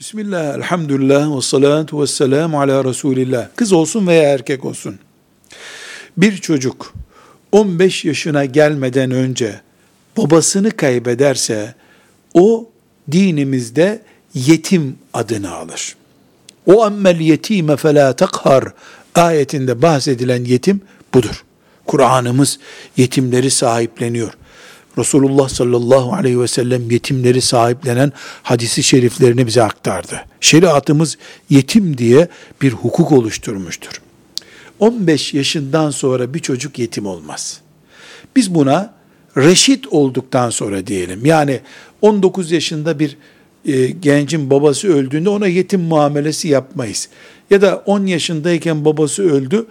Bismillah, elhamdülillah, ve salatu ve selamu ala Resulillah. Kız olsun veya erkek olsun. Bir çocuk 15 yaşına gelmeden önce babasını kaybederse o dinimizde yetim adını alır. O emmel yetime felâ takhar ayetinde bahsedilen yetim budur. Kur'an'ımız yetimleri sahipleniyor. Resulullah sallallahu aleyhi ve sellem yetimleri sahiplenen hadisi şeriflerini bize aktardı. Şeriatımız yetim diye bir hukuk oluşturmuştur. 15 yaşından sonra bir çocuk yetim olmaz. Biz buna reşit olduktan sonra diyelim. Yani 19 yaşında bir e, gencin babası öldüğünde ona yetim muamelesi yapmayız. Ya da 10 yaşındayken babası öldü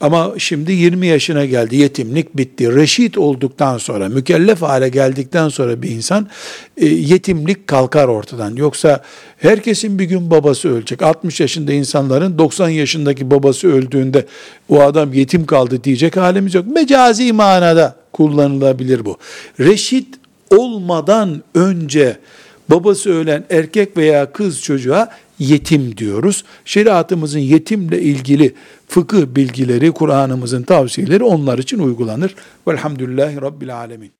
ama şimdi 20 yaşına geldi, yetimlik bitti. Reşit olduktan sonra, mükellef hale geldikten sonra bir insan e, yetimlik kalkar ortadan. Yoksa herkesin bir gün babası ölecek. 60 yaşında insanların 90 yaşındaki babası öldüğünde o adam yetim kaldı diyecek halimiz yok. Mecazi manada kullanılabilir bu. Reşit olmadan önce babası ölen erkek veya kız çocuğa yetim diyoruz. Şeriatımızın yetimle ilgili fıkıh bilgileri, Kur'an'ımızın tavsiyeleri onlar için uygulanır. Velhamdülillahi Rabbil Alemin.